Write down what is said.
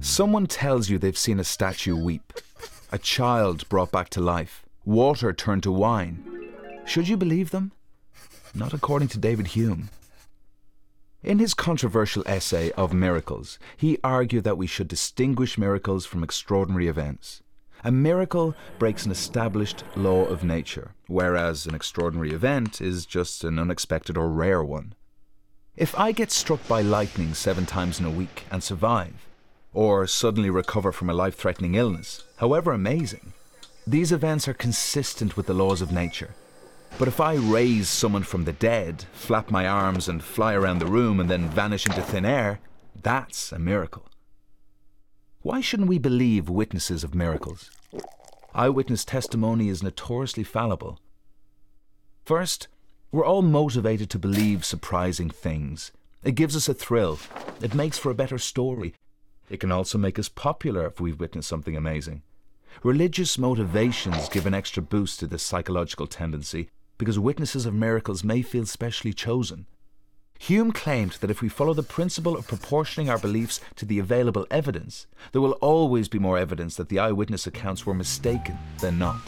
Someone tells you they've seen a statue weep, a child brought back to life, water turned to wine. Should you believe them? Not according to David Hume. In his controversial essay of miracles, he argued that we should distinguish miracles from extraordinary events. A miracle breaks an established law of nature, whereas an extraordinary event is just an unexpected or rare one. If I get struck by lightning seven times in a week and survive, or suddenly recover from a life threatening illness, however amazing, these events are consistent with the laws of nature. But if I raise someone from the dead, flap my arms and fly around the room and then vanish into thin air, that's a miracle. Why shouldn't we believe witnesses of miracles? Eyewitness testimony is notoriously fallible. First, we're all motivated to believe surprising things. It gives us a thrill. It makes for a better story. It can also make us popular if we've witnessed something amazing. Religious motivations give an extra boost to this psychological tendency because witnesses of miracles may feel specially chosen. Hume claimed that if we follow the principle of proportioning our beliefs to the available evidence, there will always be more evidence that the eyewitness accounts were mistaken than not.